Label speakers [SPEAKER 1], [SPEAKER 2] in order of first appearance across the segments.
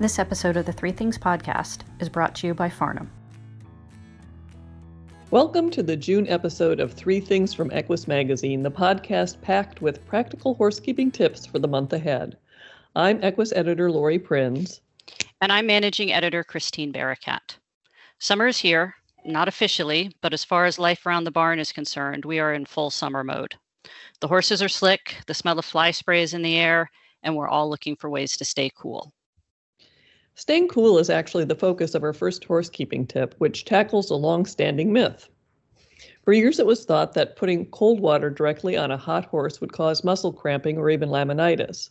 [SPEAKER 1] This episode of the Three Things Podcast is brought to you by Farnam.
[SPEAKER 2] Welcome to the June episode of Three Things from Equus Magazine, the podcast packed with practical horsekeeping tips for the month ahead. I'm Equus editor Laurie Prinz.
[SPEAKER 3] And I'm managing editor Christine Barakat. Summer is here, not officially, but as far as life around the barn is concerned, we are in full summer mode. The horses are slick, the smell of fly spray is in the air, and we're all looking for ways to stay cool.
[SPEAKER 2] Staying cool is actually the focus of our first horsekeeping tip, which tackles a long standing myth. For years, it was thought that putting cold water directly on a hot horse would cause muscle cramping or even laminitis.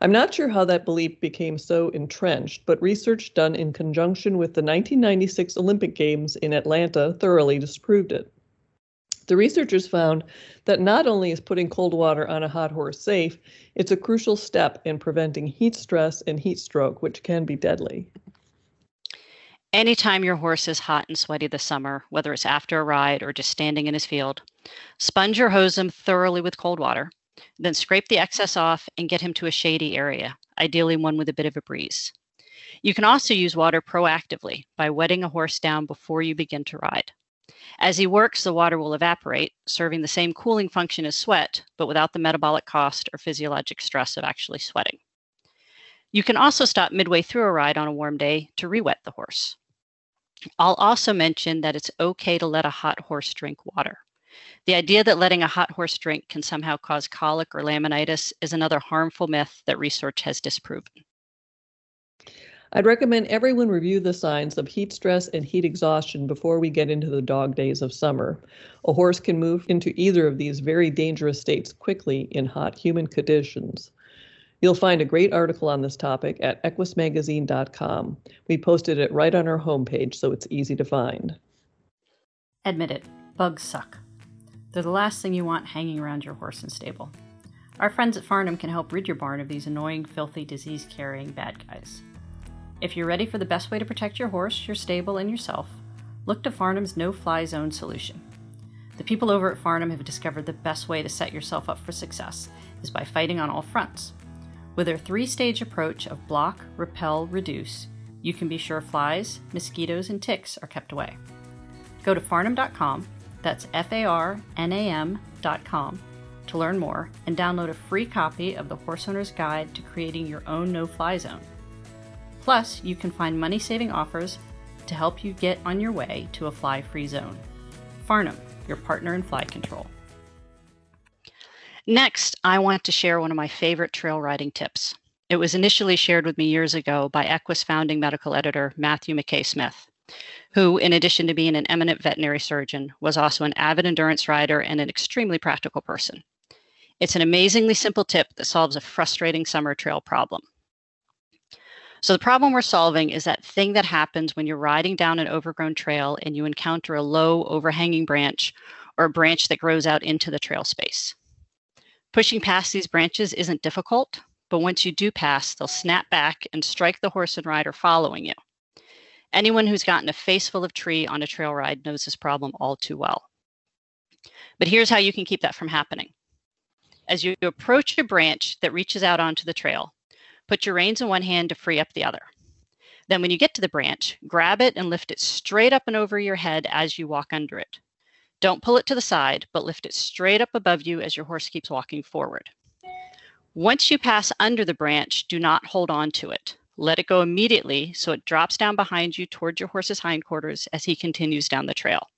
[SPEAKER 2] I'm not sure how that belief became so entrenched, but research done in conjunction with the 1996 Olympic Games in Atlanta thoroughly disproved it. The researchers found that not only is putting cold water on a hot horse safe, it's a crucial step in preventing heat stress and heat stroke, which can be deadly.
[SPEAKER 3] Anytime your horse is hot and sweaty this summer, whether it's after a ride or just standing in his field, sponge or hose him thoroughly with cold water, then scrape the excess off and get him to a shady area, ideally one with a bit of a breeze. You can also use water proactively by wetting a horse down before you begin to ride. As he works, the water will evaporate, serving the same cooling function as sweat, but without the metabolic cost or physiologic stress of actually sweating. You can also stop midway through a ride on a warm day to re-wet the horse. I'll also mention that it's okay to let a hot horse drink water. The idea that letting a hot horse drink can somehow cause colic or laminitis is another harmful myth that research has disproven.
[SPEAKER 2] I'd recommend everyone review the signs of heat stress and heat exhaustion before we get into the dog days of summer. A horse can move into either of these very dangerous states quickly in hot human conditions. You'll find a great article on this topic at equusmagazine.com. We posted it right on our homepage, so it's easy to find.
[SPEAKER 1] Admit it, bugs suck. They're the last thing you want hanging around your horse and stable. Our friends at Farnam can help rid your barn of these annoying, filthy, disease carrying bad guys. If you're ready for the best way to protect your horse, your stable, and yourself, look to Farnam's No Fly Zone solution. The people over at Farnam have discovered the best way to set yourself up for success is by fighting on all fronts. With their three stage approach of block, repel, reduce, you can be sure flies, mosquitoes, and ticks are kept away. Go to farnam.com, that's F A R N A M.com, to learn more and download a free copy of the Horse Owner's Guide to Creating Your Own No Fly Zone. Plus, you can find money saving offers to help you get on your way to a fly free zone. Farnam, your partner in fly control.
[SPEAKER 3] Next, I want to share one of my favorite trail riding tips. It was initially shared with me years ago by Equus founding medical editor Matthew Mackay Smith, who, in addition to being an eminent veterinary surgeon, was also an avid endurance rider and an extremely practical person. It's an amazingly simple tip that solves a frustrating summer trail problem. So the problem we're solving is that thing that happens when you're riding down an overgrown trail and you encounter a low overhanging branch or a branch that grows out into the trail space. Pushing past these branches isn't difficult, but once you do pass, they'll snap back and strike the horse and rider following you. Anyone who's gotten a face full of tree on a trail ride knows this problem all too well. But here's how you can keep that from happening. As you approach a branch that reaches out onto the trail, Put your reins in one hand to free up the other. Then, when you get to the branch, grab it and lift it straight up and over your head as you walk under it. Don't pull it to the side, but lift it straight up above you as your horse keeps walking forward. Once you pass under the branch, do not hold on to it. Let it go immediately so it drops down behind you towards your horse's hindquarters as he continues down the trail.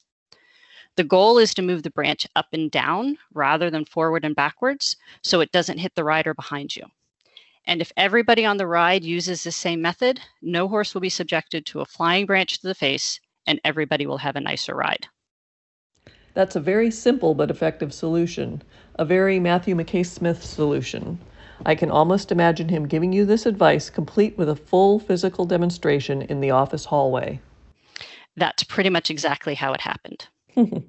[SPEAKER 3] The goal is to move the branch up and down rather than forward and backwards so it doesn't hit the rider behind you. And if everybody on the ride uses the same method, no horse will be subjected to a flying branch to the face and everybody will have a nicer ride.
[SPEAKER 2] That's a very simple but effective solution, a very Matthew Mackay Smith solution. I can almost imagine him giving you this advice complete with a full physical demonstration in the office hallway.
[SPEAKER 3] That's pretty much exactly how it happened.
[SPEAKER 2] the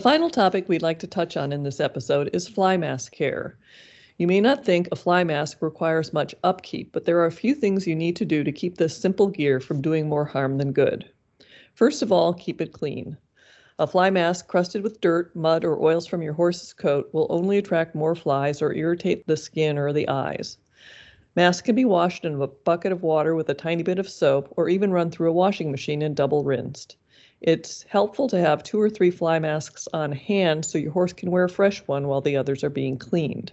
[SPEAKER 2] final topic we'd like to touch on in this episode is fly mask care. You may not think a fly mask requires much upkeep, but there are a few things you need to do to keep this simple gear from doing more harm than good. First of all, keep it clean. A fly mask crusted with dirt, mud, or oils from your horse's coat will only attract more flies or irritate the skin or the eyes. Masks can be washed in a bucket of water with a tiny bit of soap or even run through a washing machine and double rinsed. It's helpful to have two or three fly masks on hand so your horse can wear a fresh one while the others are being cleaned.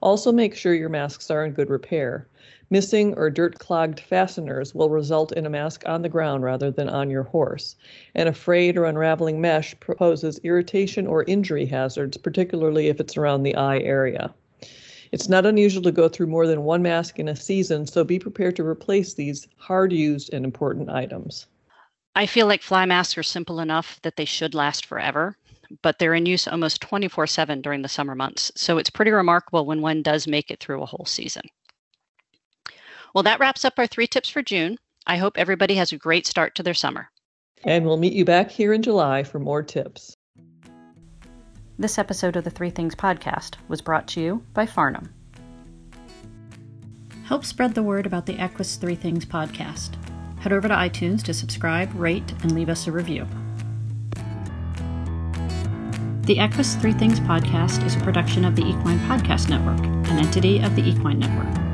[SPEAKER 2] Also, make sure your masks are in good repair. Missing or dirt clogged fasteners will result in a mask on the ground rather than on your horse. And a frayed or unraveling mesh poses irritation or injury hazards, particularly if it's around the eye area. It's not unusual to go through more than one mask in a season, so be prepared to replace these hard used and important items.
[SPEAKER 3] I feel like fly masks are simple enough that they should last forever, but they're in use almost 24 7 during the summer months, so it's pretty remarkable when one does make it through a whole season. Well, that wraps up our three tips for June. I hope everybody has a great start to their summer.
[SPEAKER 2] And we'll meet you back here in July for more tips.
[SPEAKER 1] This episode of the Three Things podcast was brought to you by Farnam. Help spread the word about the Equus Three Things podcast. Head over to iTunes to subscribe, rate, and leave us a review. The Equus Three Things podcast is a production of the Equine Podcast Network, an entity of the Equine Network.